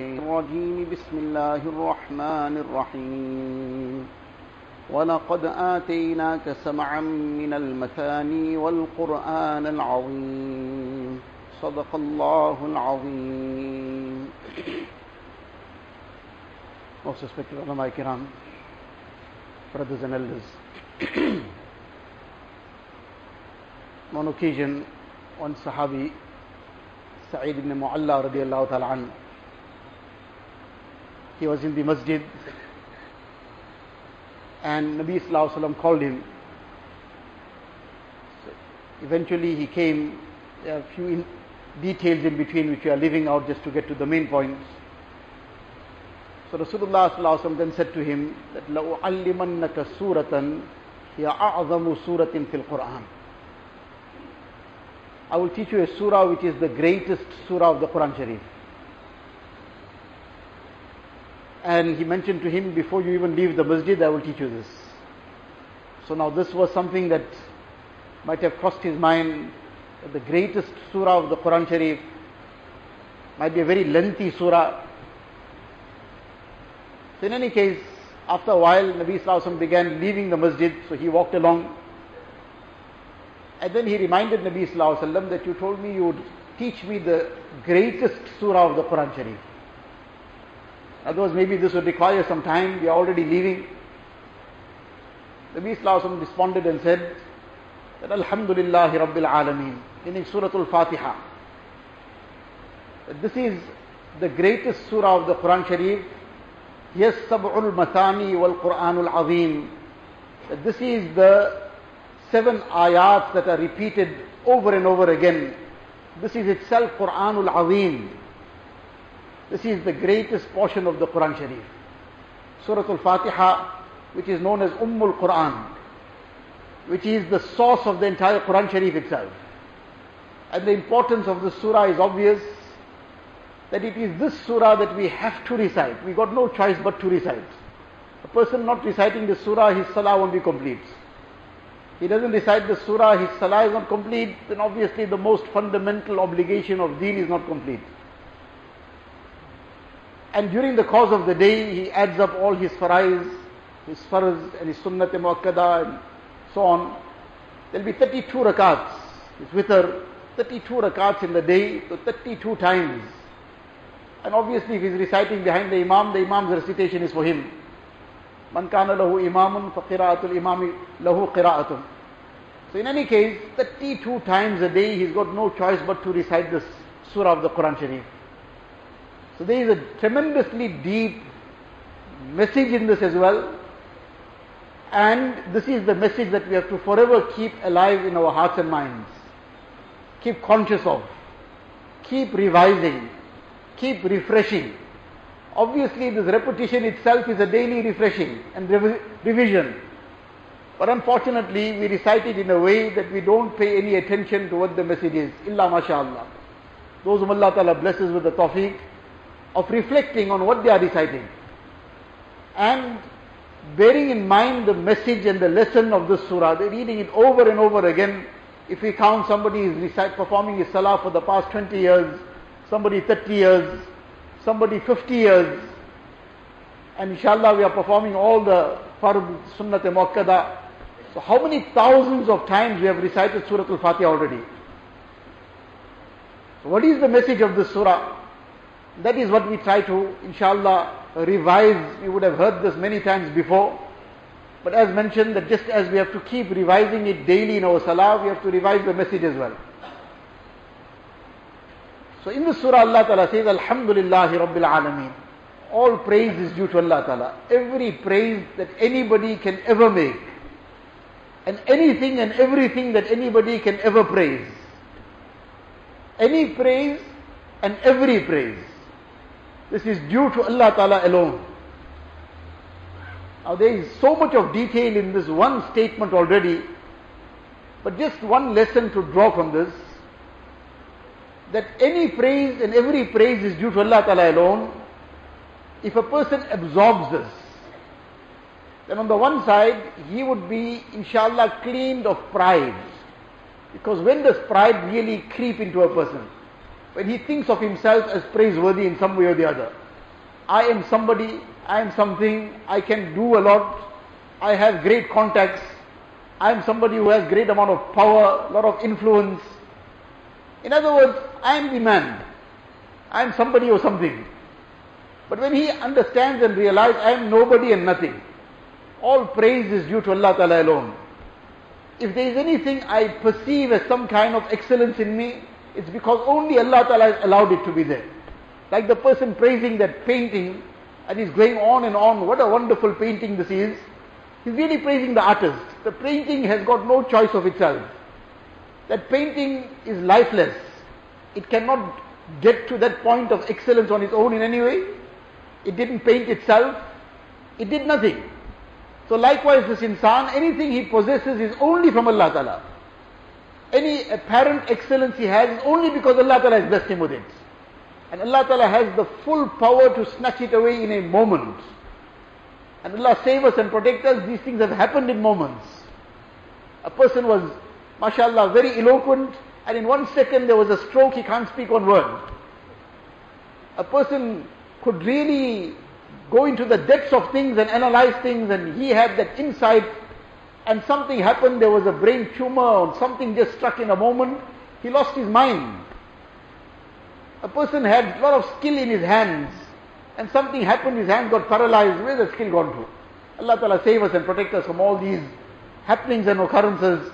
الرجيم بسم الله الرحمن الرحيم ولقد آتيناك سمعا من المثاني والقرآن العظيم صدق الله العظيم Most respected ulama kiram, brothers and elders. On occasion, one Sahabi, Sa'id ibn Mu'alla radiallahu ta'ala an, he was in the masjid and Nabi Sallallahu Alaihi Wasallam called him. So eventually he came, there are a few in details in between which we are leaving out just to get to the main points. So Rasulullah Sallallahu Alaihi Wasallam then said to him that لَأُعَلِّمَنَّكَ سُورَةً هِيَ أَعْظَمُ سُورَةٍ فِي الْقُرْآنِ I will teach you a surah which is the greatest surah of the Quran Sharif. And he mentioned to him, before you even leave the masjid, I will teach you this. So now this was something that might have crossed his mind, the greatest surah of the Quran Sharif might be a very lengthy surah. So in any case, after a while, Nabi Sallallahu began leaving the masjid, so he walked along. And then he reminded Nabi Sallallahu that you told me you would teach me the greatest surah of the Quran Sharif. Otherwise, maybe this would require some time. We are already leaving. The Nabi Sallallahu responded and said that Alhamdulillahi Rabbil Alameen, meaning Surah Al-Fatiha. This is the greatest surah of the Quran Sharif. Yes, Sab'ul Mathani wal Quranul Azim. This is the seven ayats that are repeated over and over again. This is itself Quranul Azim. This is the greatest portion of the Quran Sharif. Surah Al-Fatiha, which is known as Ummul Quran, which is the source of the entire Quran Sharif itself. And the importance of this surah is obvious, that it is this surah that we have to recite. We got no choice but to recite. A person not reciting the surah, his salah won't be complete. He doesn't recite the surah, his salah is not complete, then obviously the most fundamental obligation of deen is not complete. And during the course of the day, he adds up all his farais, his farz and his sunnat muakkada and so on. There'll be 32 rakats, his witr, 32 rakats in the day, so 32 times. And obviously if he's reciting behind the imam, the imam's recitation is for him. Man kana lahu imamun fa qira'atul imami lahu qira'atun. So in any case, 32 times a day he's got no choice but to recite this surah of the Quran Sharif. So there is a tremendously deep message in this as well. And this is the message that we have to forever keep alive in our hearts and minds. Keep conscious of. Keep revising. Keep refreshing. Obviously this repetition itself is a daily refreshing and rev- revision. But unfortunately we recite it in a way that we don't pay any attention to what the message is. Illa mashallah. Those whom Allah Ta'ala blesses with the tawfiq of reflecting on what they are reciting and bearing in mind the message and the lesson of this surah, they're reading it over and over again. If we count somebody is recite, performing his salah for the past 20 years, somebody 30 years, somebody 50 years, and inshallah we are performing all the fard, sunnat muakkada. So how many thousands of times we have recited Surah Al-Fatiha already? So what is the message of this surah? That is what we try to, inshallah, revise. We would have heard this many times before. But as mentioned, that just as we have to keep revising it daily in our salah, we have to revise the message as well. So in the surah, Allah Ta'ala says, Alhamdulillahi Rabbil Alameen. All praise is due to Allah Ta'ala. Every praise that anybody can ever make. And anything and everything that anybody can ever praise. Any praise and every praise. This is due to Allah Ta'ala alone. Now there is so much of detail in this one statement already, but just one lesson to draw from this, that any praise and every praise is due to Allah Ta'ala alone. If a person absorbs this, then on the one side, he would be, inshallah, cleaned of pride. Because when does pride really creep into a person? When he thinks of himself as praiseworthy in some way or the other. I am somebody, I am something, I can do a lot, I have great contacts, I am somebody who has great amount of power, a lot of influence. In other words, I am the man. I am somebody or something. But when he understands and realizes I am nobody and nothing, all praise is due to Allah Ta'ala alone. If there is anything I perceive as some kind of excellence in me, it's because only Allah Ta'ala has allowed it to be there. Like the person praising that painting and he's going on and on, what a wonderful painting this is. He's really praising the artist. The painting has got no choice of itself. That painting is lifeless. It cannot get to that point of excellence on its own in any way. It didn't paint itself. It did nothing. So likewise this insan, anything he possesses is only from Allah Ta'ala. Any apparent excellence he has is only because Allah Ta'ala has blessed him with it. And Allah Ta'ala has the full power to snatch it away in a moment. And Allah save us and protect us, these things have happened in moments. A person was, mashallah, very eloquent, and in one second there was a stroke, he can't speak one word. A person could really go into the depths of things and analyze things, and he had that insight, and something happened, there was a brain tumor, or something just struck in a moment, he lost his mind. A person had a lot of skill in his hands, and something happened, his hand got paralyzed, where's the skill gone to? Allah Ta'ala save us and protect us from all these happenings and occurrences.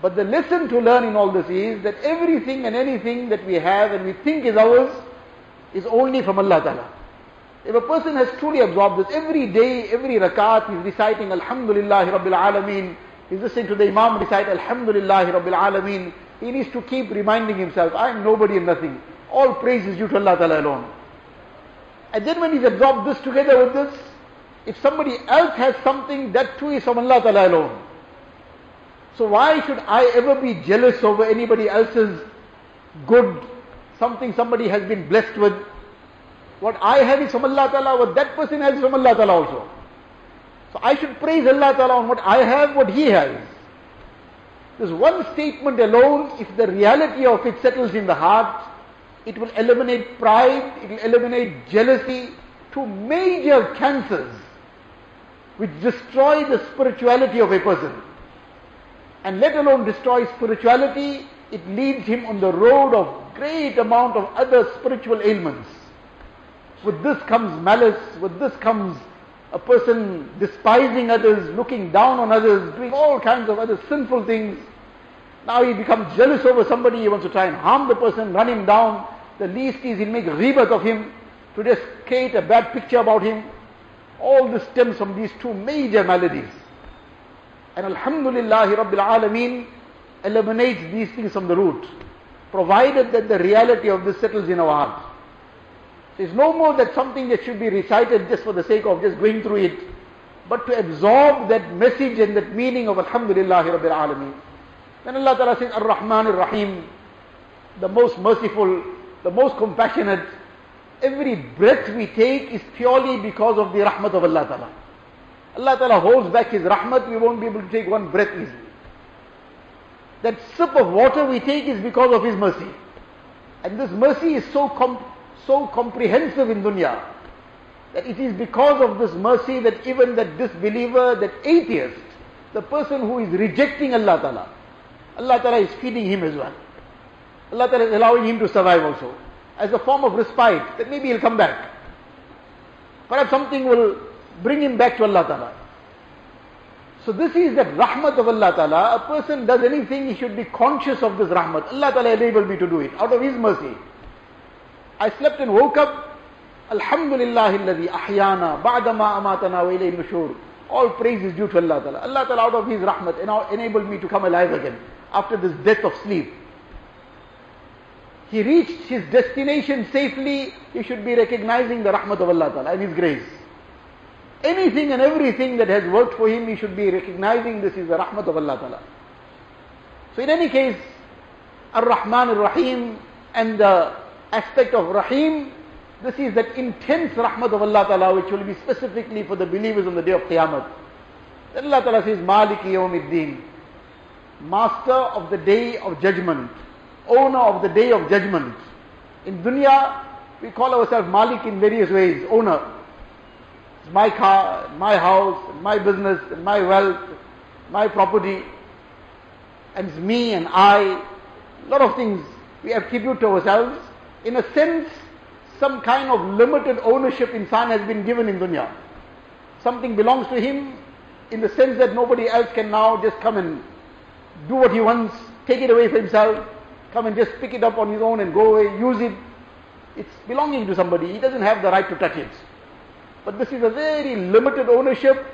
But the lesson to learn in all this is that everything and anything that we have and we think is ours is only from Allah Ta'ala. If a person has truly absorbed this, every day, every rakat, he's reciting Alhamdulillah Rabbil Alameen, he's listening to the Imam recite Alhamdulillah Rabbil Alameen, he needs to keep reminding himself, I am nobody and nothing. All praise is due to Allah Ta'ala alone. And then when he's absorbed this together with this, if somebody else has something, that too is from Allah Ta'ala alone. So why should I ever be jealous over anybody else's good, something somebody has been blessed with? What I have is from Allah Ta'ala, what that person has is from Allah Ta'ala also. So I should praise Allah Ta'ala on what I have, what he has. This one statement alone, if the reality of it settles in the heart, it will eliminate pride, it will eliminate jealousy, two major cancers which destroy the spirituality of a person. And let alone destroy spirituality, it leads him on the road of great amount of other spiritual ailments. With this comes malice, with this comes a person despising others, looking down on others, doing all kinds of other sinful things. Now he becomes jealous over somebody, he wants to try and harm the person, run him down. The least is he'll make ghibat of him, to just create a bad picture about him. All this stems from these two major maladies. And Alhamdulillah Rabbil Alameen eliminates these things from the root, provided that the reality of this settles in our heart. It's no more that something that should be recited just for the sake of just going through it, but to absorb that message and that meaning of Alhamdulillah Rabbil Alameen. Then Allah Ta'ala says, Ar-Rahman Ar-Rahim, the most merciful, the most compassionate. Every breath we take is purely because of the rahmat of Allah Ta'ala. Allah Ta'ala holds back His rahmat, we won't be able to take one breath easily. That sip of water we take is because of His mercy. And this mercy is so, com- so comprehensive in dunya that it is because of this mercy that even that disbeliever, that atheist, the person who is rejecting Allah Ta'ala, Allah Ta'ala is feeding him as well. Allah Ta'ala is allowing him to survive also. As a form of respite, that maybe he'll come back. Perhaps something will bring him back to Allah Ta'ala. So this is that rahmat of Allah Ta'ala. A person does anything, he should be conscious of this rahmat. Allah Ta'ala enabled me to do it, out of His mercy. I slept and woke up. Alhamdulillah alladhi ahyana ba'dama amatana wa ilayhi nushur. All praise is due to Allah Ta'ala. Allah Ta'ala out of His rahmat enabled me to come alive again after this death of sleep. He reached his destination safely, he should be recognizing the rahmat of Allah Ta'ala and His grace. Anything and everything that has worked for him, he should be recognizing this is the rahmat of Allah Ta'ala. So in any case, Ar-Rahman Ar-Rahim and the aspect of Rahim, this is that intense rahmat of Allah Ta'ala which will be specifically for the believers on the day of Qiyamah. Then Allah Ta'ala says, Maliki Yawmiddin, Master of the day of judgment, owner of the day of judgment. In dunya, We call ourselves Malik in various ways, owner. It's my car, my house, my business, my wealth, my property. And it's me and I. A lot of things we attribute to ourselves. In a sense, some kind of limited ownership insan has been given in dunya. Something belongs to him in the sense that nobody else can now just come and do what he wants, take it away for himself, come and just pick it up on his own and go away, use it. It's belonging to somebody. He doesn't have the right to touch it. But this is a very limited ownership.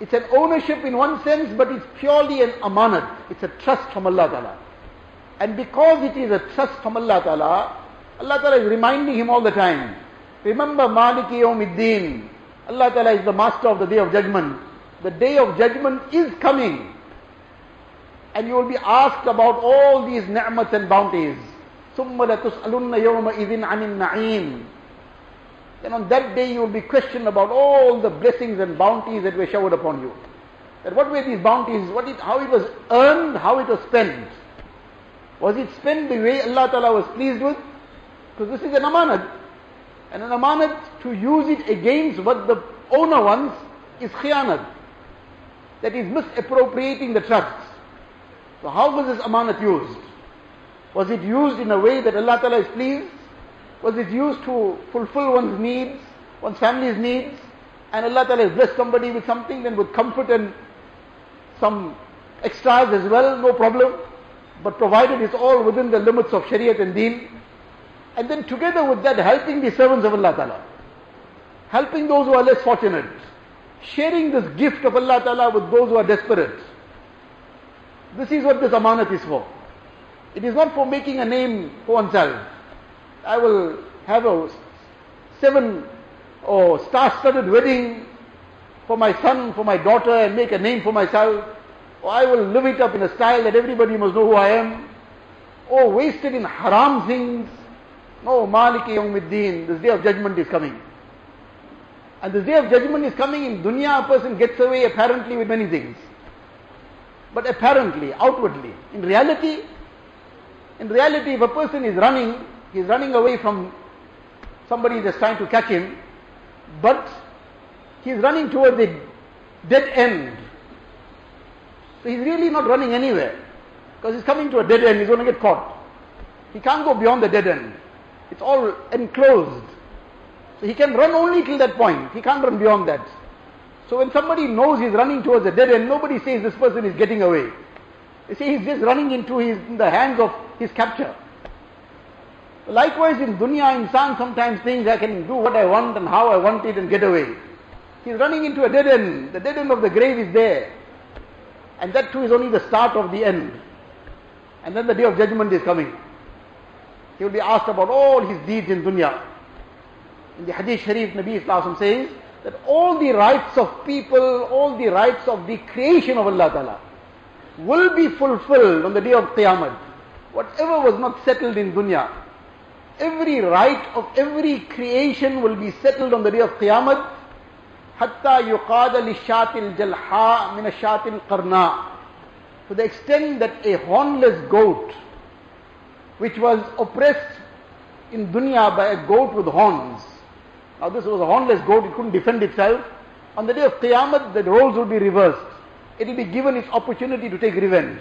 It's an ownership in one sense, but it's purely an amanat. It's a trust from Allah Ta'ala. And because it is a trust from Allah Ta'ala, Allah Ta'ala is reminding him all the time. Remember Maliki Yawmiddin. Allah Ta'ala is the master of the day of judgment. The day of judgment is coming. And you will be asked about all these ni'mats and bounties. ثُمَّ لَتُسْأَلُنَّ يَوْمَئِذٍ عَنِ النَّعِيمِ Then on that day you will be questioned about all the blessings and bounties that were showered upon you. That what were these bounties, what it, how it was earned, how it was spent. Was it spent the way Allah Ta'ala was pleased with? Because this is an amanat. And an amanat, to use it against what the owner wants, is khiyanat. That is misappropriating the trust. So how was this amanat used? Was it used in a way that Allah Ta'ala is pleased? Was it used to fulfill one's needs, one's family's needs? And Allah Ta'ala has blessed somebody with something, then with comfort and some extras as well, no problem. But provided it's all within the limits of Shariat and Deen. And then together with that, helping the servants of Allah Ta'ala. Helping those who are less fortunate. Sharing this gift of Allah Ta'ala with those who are desperate. This is what this amanat is for. It is not for making a name for oneself. I will have a seven or star-studded wedding for my son, for my daughter and make a name for myself. Or I will live it up in a style that everybody must know who I am. Or wasted in haram things. No, Maliki Yawmiddin, this day of judgment is coming. And this day of judgment is coming in dunya, a person gets away apparently with many things. But apparently, outwardly. In reality, in reality, if a person is running, he's running away from somebody that's trying to catch him, but he's running towards a dead end. So he's really not running anywhere. Because he's coming to a dead end, he's going to get caught. He can't go beyond the dead end. It's all enclosed. So he can run only till that point. He can't run beyond that. So when somebody knows he's running towards a dead end, nobody says this person is getting away. They say he's just running into his, in the hands of his capture. Likewise in dunya, insan sometimes thinks I can do what I want and how I want it and get away. He's running into a dead end. The dead end of the grave is there. And that too is only the start of the end. And then the day of judgment is coming. He will be asked about all his deeds in dunya. In the Hadith Sharif, Nabi Islam says that all the rights of people, all the rights of the creation of Allah Ta'ala will be fulfilled on the day of Qiyamah. Whatever was not settled in dunya, every right of every creation will be settled on the day of Qiyamah. حتى يقاد للشاة الجلحاء من الشاة القرناء to the extent that a hornless goat which was oppressed in dunya by a goat with horns. Now this was a hornless goat it couldn't defend itself. On the day of Qiyamah the roles would be reversed. It will be given its opportunity to take revenge.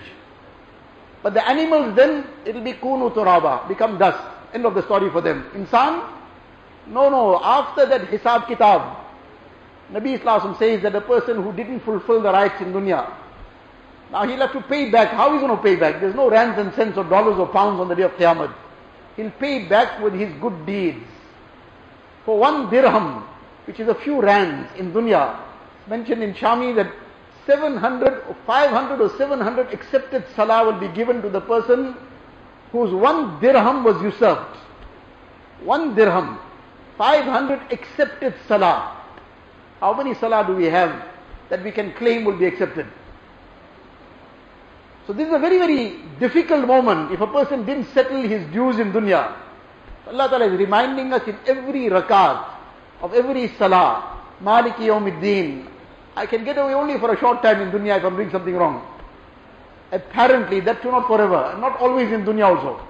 But the animals then it will be kunu turaba become dust. End of the story for them. Insan? No no. After that hisab kitab Nabi Islam says that a person who didn't fulfill the rights in dunya, now he'll have to pay back. How is he going to pay back? There's no rands and cents or dollars or pounds on the day of Qiyamah. He'll pay back with his good deeds. For one dirham, which is a few rands in dunya, mentioned in Shami that 700 or 500 or 700 accepted salah will be given to the person whose one dirham was usurped. One dirham, 500 accepted salah. How many salah do we have that we can claim will be accepted? So this is a very, very difficult moment if a person didn't settle his dues in dunya. Allah Ta'ala is reminding us in every rakat of every salah, Maliki Yawmiddin, I can get away only for a short time in dunya if I'm doing something wrong. Apparently, that too not forever, not always in dunya also.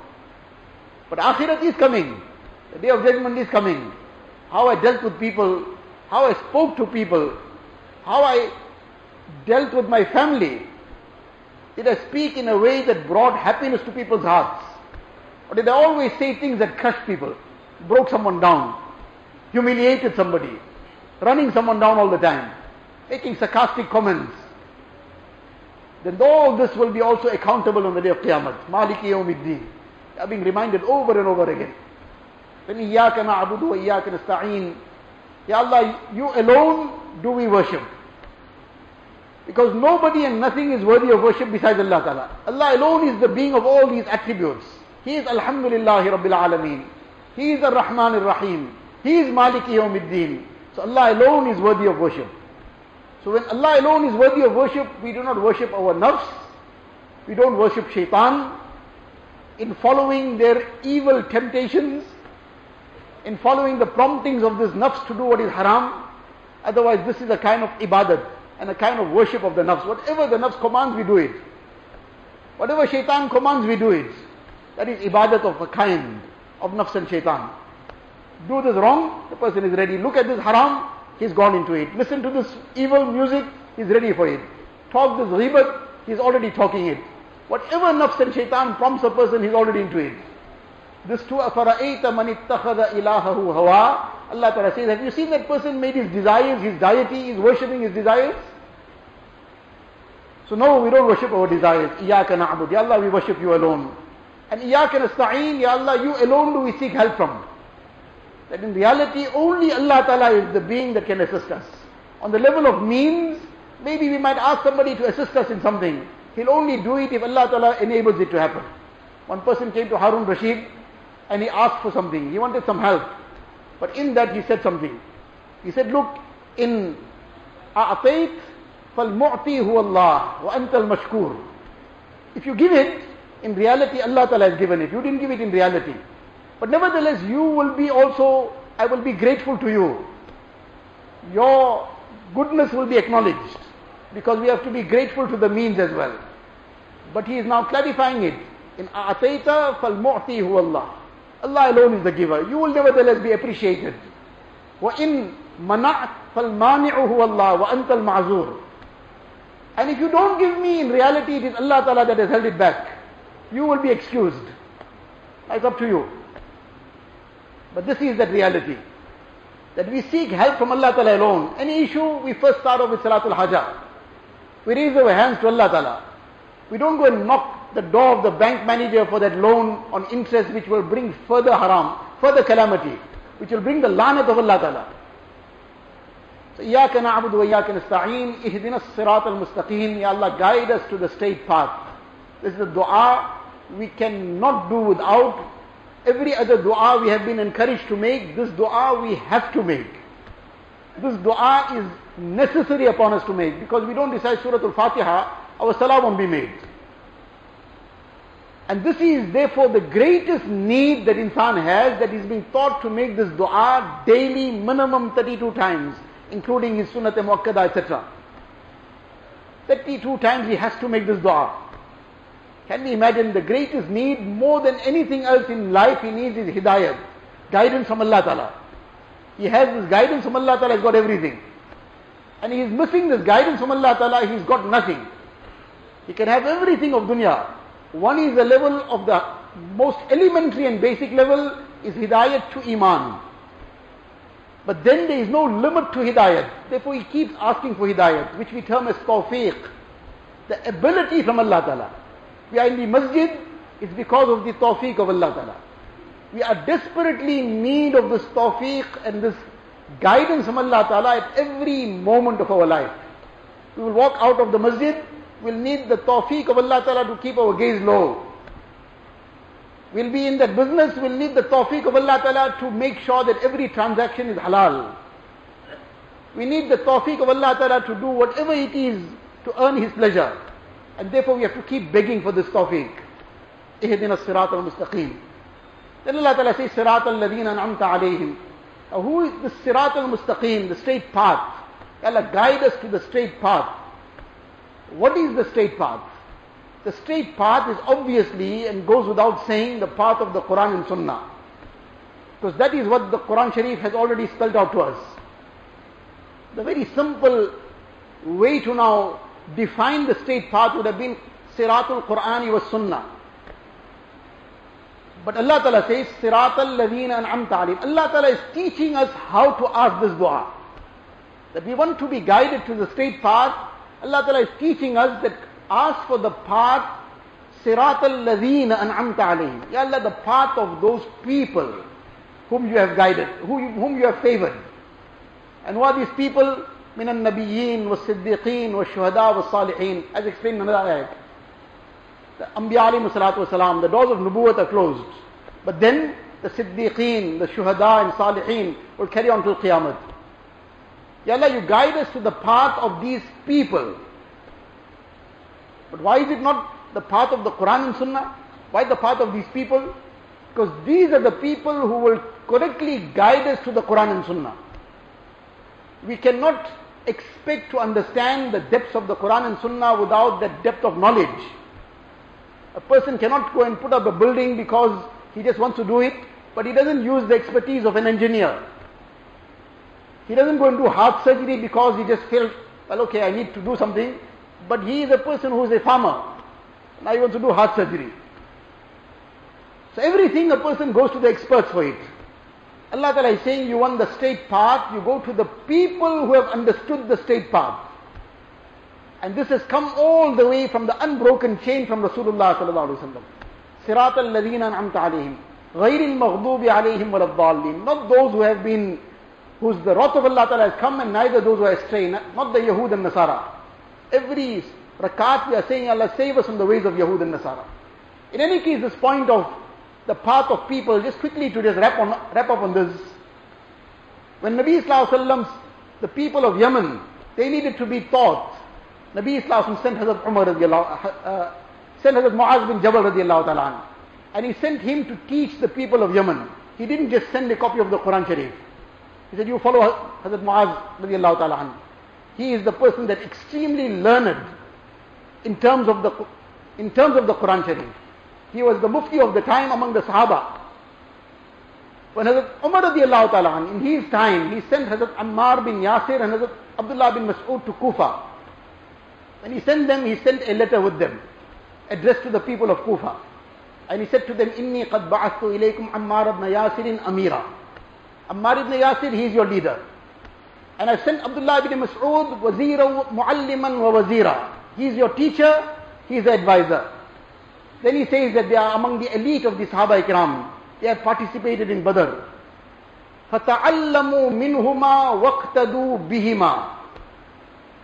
But akhirat is coming. The day of judgment is coming. How I dealt with people, how I spoke to people, how I dealt with my family. Did I speak in a way that brought happiness to people's hearts? Or did I always say things that crushed people, broke someone down, humiliated somebody, running someone down all the time, making sarcastic comments? Then all this will be also accountable on the day of Qiyamah. Maliki yawmiddin. They are being reminded over and over again. Then iyyaka na'budu wa iyyaka nasta'in. Ya Allah, you alone do we worship. Because nobody and nothing is worthy of worship besides Allah Ta'ala. Allah alone is the being of all these attributes. He is Alhamdulillahi Rabbil Alameen. He is Ar-Rahman Ar-Rahim. He is Maliki Yawmiddin. So Allah alone is worthy of worship. So when Allah alone is worthy of worship, we do not worship our nafs. We don't worship shaitan. In following their evil temptations, in following the promptings of this nafs to do what is haram. Otherwise, this is a kind of ibadat and a kind of worship of the nafs. Whatever the nafs commands, we do it. Whatever shaitan commands, we do it. That is ibadat of a kind of nafs and shaitan. Do this wrong, the person is ready. Look at this haram, he's gone into it. Listen to this evil music, he's ready for it. Talk this ghibat, he's already talking it. Whatever nafs and shaitan prompts a person, he's already into it. This too, أَفَرَأَيْتَ مَنِ اتَّخَذَ إِلَهَهُ هَوَى Allah Ta'ala says, have you seen that person made his desires, his deity, is worshipping his desires? So no, we don't worship our desires. Iyaka na'bud. Ya Allah, we worship you alone. And Iyaka nasta'een. Ya Allah, you alone do we seek help from. That in reality, only Allah Ta'ala is the being that can assist us. On the level of means, maybe we might ask somebody to assist us in something. He'll only do it if Allah Ta'ala enables it to happen. One person came to Harun Rashid and he asked for something. He wanted some help. But in that he said something. He said, look, in أعطيت فالمعطي هو الله وأنت المشكور. If you give it, in reality Allah Ta'ala has given it. You didn't give it in reality. But nevertheless, you will be also, I will be grateful to you. Your goodness will be acknowledged. Because we have to be grateful to the means as well. But he is now clarifying it. In أعطيت فالمعطي هو الله. Allah alone is the giver. You will nevertheless be appreciated. وَإِن مَنَعْتَ فَالْمَانِعُ هُوَ اللَّهُ وَأَنْتَ الْمَعْذُورُ And if you don't give me, in reality it is Allah Ta'ala that has held it back. You will be excused. It's up to you. But this is that reality. That we seek help from Allah Ta'ala alone. Any issue, we first start off with Salatul Hajjah. We raise our hands to Allah Ta'ala. We don't go and knock the door of the bank manager for that loan on interest which will bring further haram, further calamity, which will bring the lanat of Allah Ta'ala. So, إِيَّاكَ نَعْبُدُ وَإِيَّاكَ نَسْتَعِينَ sirat al mustaqim. Ya Allah, guide us to the straight path. This is the dua we cannot do without. Every other dua we have been encouraged to make, this dua we have to make. This dua is necessary upon us to make because we don't recite Surah Al-Fatiha, our salah won't be made. And this is therefore the greatest need that insan has that is being taught to make this dua daily minimum 32 times, including his sunnat muakkada, etc. 32 times he has to make this dua. Can we imagine the greatest need more than anything else in life he needs is hidayat, guidance from Allah Ta'ala. He has this guidance from Allah Ta'ala, he's got everything. And he is missing this guidance from Allah Ta'ala, he's got nothing. He can have everything of dunya. One is the level of the most elementary and basic level is hidayat to iman. But then there is no limit to hidayat. Therefore he keeps asking for hidayat, which we term as tawfiq. The ability from Allah Ta'ala. We are in the masjid, it's because of the tawfiq of Allah Ta'ala. We are desperately in need of this tawfiq and this guidance from Allah Ta'ala at every moment of our life. We will walk out of the masjid, we'll need the tawfiq of Allah Ta'ala to keep our gaze low. We'll be in that business, we'll need the tawfiq of Allah Ta'ala to make sure that every transaction is halal. We need the tawfiq of Allah Ta'ala to do whatever it is to earn His pleasure. And therefore we have to keep begging for this tawfiq. اهدنا الصراط المستقيم. Then Allah Ta'ala says, صراط الذين أنعمت عليهم. Now who is the sirat al-mustaqim, the straight path? Allah guide us to the straight path. What is the straight path? The straight path is obviously and goes without saying the path of the Quran and Sunnah. Because that is what the Quran Sharif has already spelled out to us. The very simple way to now define the straight path would have been Siratul Qur'ani was Sunnah. But Allah Ta'ala says, Siratul Ladina An'amta Alim. Allah Ta'ala is teaching us how to ask this dua. That we want to be guided to the straight path. Allah Ta'ala is teaching us that ask for the path Siratul Ladina An'amta Alim. Ya Allah, the path of those people whom you have guided, whom you have favored. And who are these people? من النبيين والصديقين والشهداء والصالحين as explained in another ayat. The Anbiya alayhi salatu wasalam, the doors of Nubuwwat are closed. But then the Siddiqeen, the Shuhada and Salihin will carry on till Qiyamah. Ya Allah, you guide us to the path of these people. But why is it not the path of the Quran and Sunnah? Why the path of these people? Because these are the people who will correctly guide us to the Quran and Sunnah. We cannot expect to understand the depths of the Quran and Sunnah without that depth of knowledge. A person cannot go and put up a building because he just wants to do it, but he doesn't use the expertise of an engineer. He doesn't go and do heart surgery because he just feels, well, okay, I need to do something, but he is a person who is a farmer. Now he wants to do heart surgery. So everything a person goes to the experts for it. Allah Ta'ala is saying you want the straight path, you go to the people who have understood the straight path. And this has come all the way from the unbroken chain from Rasulullah Sallallahu Alaihi Wasallam. Sirat al-ladhina an'amta alayhim. غير المغضوب عليهم ولا الضالين. Not those who have been, whose the wrath of Allah Ta'ala has come and neither those who are astray, not the Yahud and Nasara. Every rakat we are saying Allah save us from the ways of Yahud and Nasara. In any case, this point of the path of people, just quickly to just wrap, on, wrap up on this. When Nabi Sallallahu the people of Yemen, they needed to be taught. Nabi Sallallahu sent Hazrat Umar radiallahu, uh, sent Hazrat Muaz bin Jabal radiallahu ta'ala and he sent him to teach the people of Yemen. He didn't just send a copy of the Quran Sharif. He said, you follow Hazrat Muaz radiallahu ta'ala He is the person that extremely learned in terms of the, in terms of the Quran Sharif. He was the mufti of the time among the Sahaba. When Hazrat Umar radiallahu ta'ala in his time, he sent Hazrat Ammar bin Yasir and Hazrat Abdullah bin Mas'ud to Kufa. When he sent them, he sent a letter with them, addressed to the people of Kufa. And he said to them, Inni qad ba'athu ilaykum Ammar ibn Yasirin Amira. Ammar ibn Yasir, he is your leader. And I sent Abdullah ibn Mas'ud, Wazira Mualliman wa Wazira. He is your teacher, he is the advisor. Then he says that they are among the elite of the Sahaba Ikram. They have participated in Badr. فَتَعَلَّمُوا مِنْهُمَا وَاقْتَدُوا بِهِمَا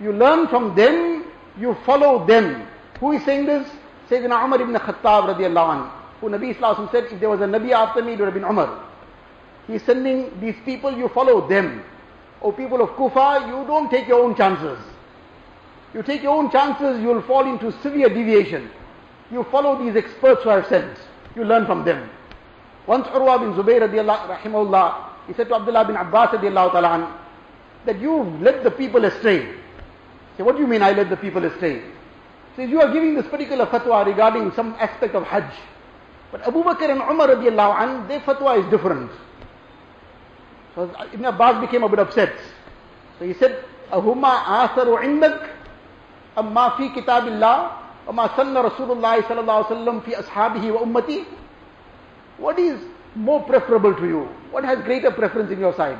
You learn from them, you follow them. Who is saying this? Sayyidina Umar ibn Khattab radiallahu anhu. Who Nabi Islam said, if there was a Nabi after me, it would have been Umar. He's sending these people, you follow them. O people of Kufa, you don't take your own chances. You take your own chances, you will fall into severe deviation. You follow these experts who are sent. You learn from them. Once Urwa bin Zubayr rahimahullah, he said to Abdullah bin Abbas ta'ala that you led the people astray. Say, what do you mean I led the people astray? Says, you are giving this particular fatwa regarding some aspect of Hajj. But Abu Bakr and Umar radiallahu an, their fatwa is different. So Ibn Abbas became a bit upset. So he said, أهما آثر عندك أما في كتاب الله وما سن رسول الله صلى الله عليه وسلم في أصحابه وأمتي What is more preferable to you? What has greater preference in your side?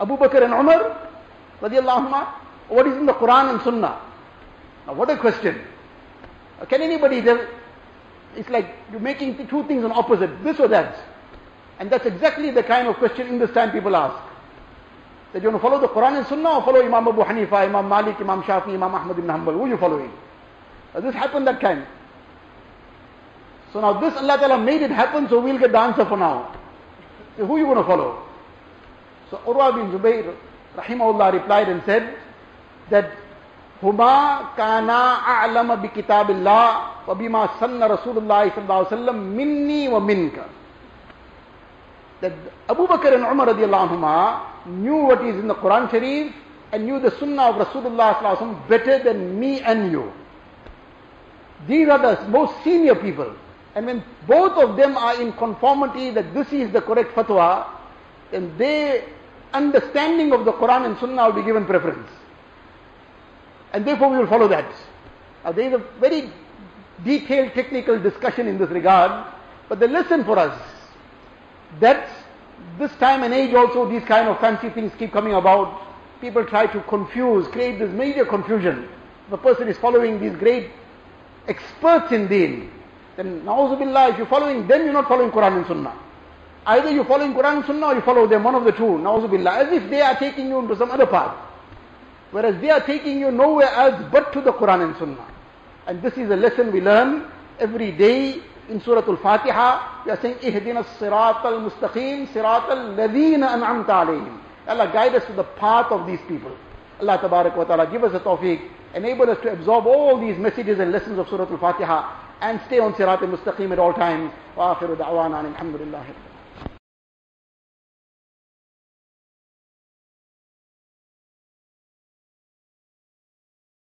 Abu Bakr and Umar radiallahu anhu, what is in the Quran and Sunnah? Now what a question. Can anybody tell? It's like you're making two things on opposite, this or that. And that's exactly the kind of question in this time people ask. That you want to follow the Quran and Sunnah or follow Imam Abu Hanifa, Imam Malik, Imam Shafi, Imam Ahmad ibn Hanbal? Who are you following? Now this happened that time. So now this Allah Ta'ala made it happen, so we'll get the answer for now. So who are you going to follow? So Urwa bin Zubayr, rahimahullah, replied and said that هما كانا أعلم بكتاب الله وبما سن رسول الله صلى الله عليه وسلم مني ومنك that Abu Bakr and Umar knew what is in the Quran Sharif and knew the Sunnah of Rasulullah better than me and you. These are the most senior people. And when both of them are in conformity that this is the correct fatwa, then their understanding of the Quran and Sunnah will be given preference. And therefore we will follow that. Now there is a very detailed technical discussion in this regard, but the lesson for us that this time and age also these kind of fancy things keep coming about. People try to confuse, create this major confusion. The person is following these great experts in deen. Then, na'uzubillah, if you're following them, you're not following Quran and Sunnah. Either you're following Quran and Sunnah or you follow them, one of the two, na'uzubillah, as if they are taking you into some other path. Whereas they are taking you nowhere else but to the Quran and Sunnah. And this is a lesson we learn every day in Surah Al-Fatiha. We are saying, Ihdina sirat al-mustaqim, sirat al-ladhina an'amta alayhim. Allah guide us to the path of these people. Allah tabarak wa ta'ala give us a tawfiq, enable us to absorb all these messages and lessons of Surah Al-Fatiha and stay on sirat al-mustaqim at all times. Wa akhiru da'wana alhamdulillah.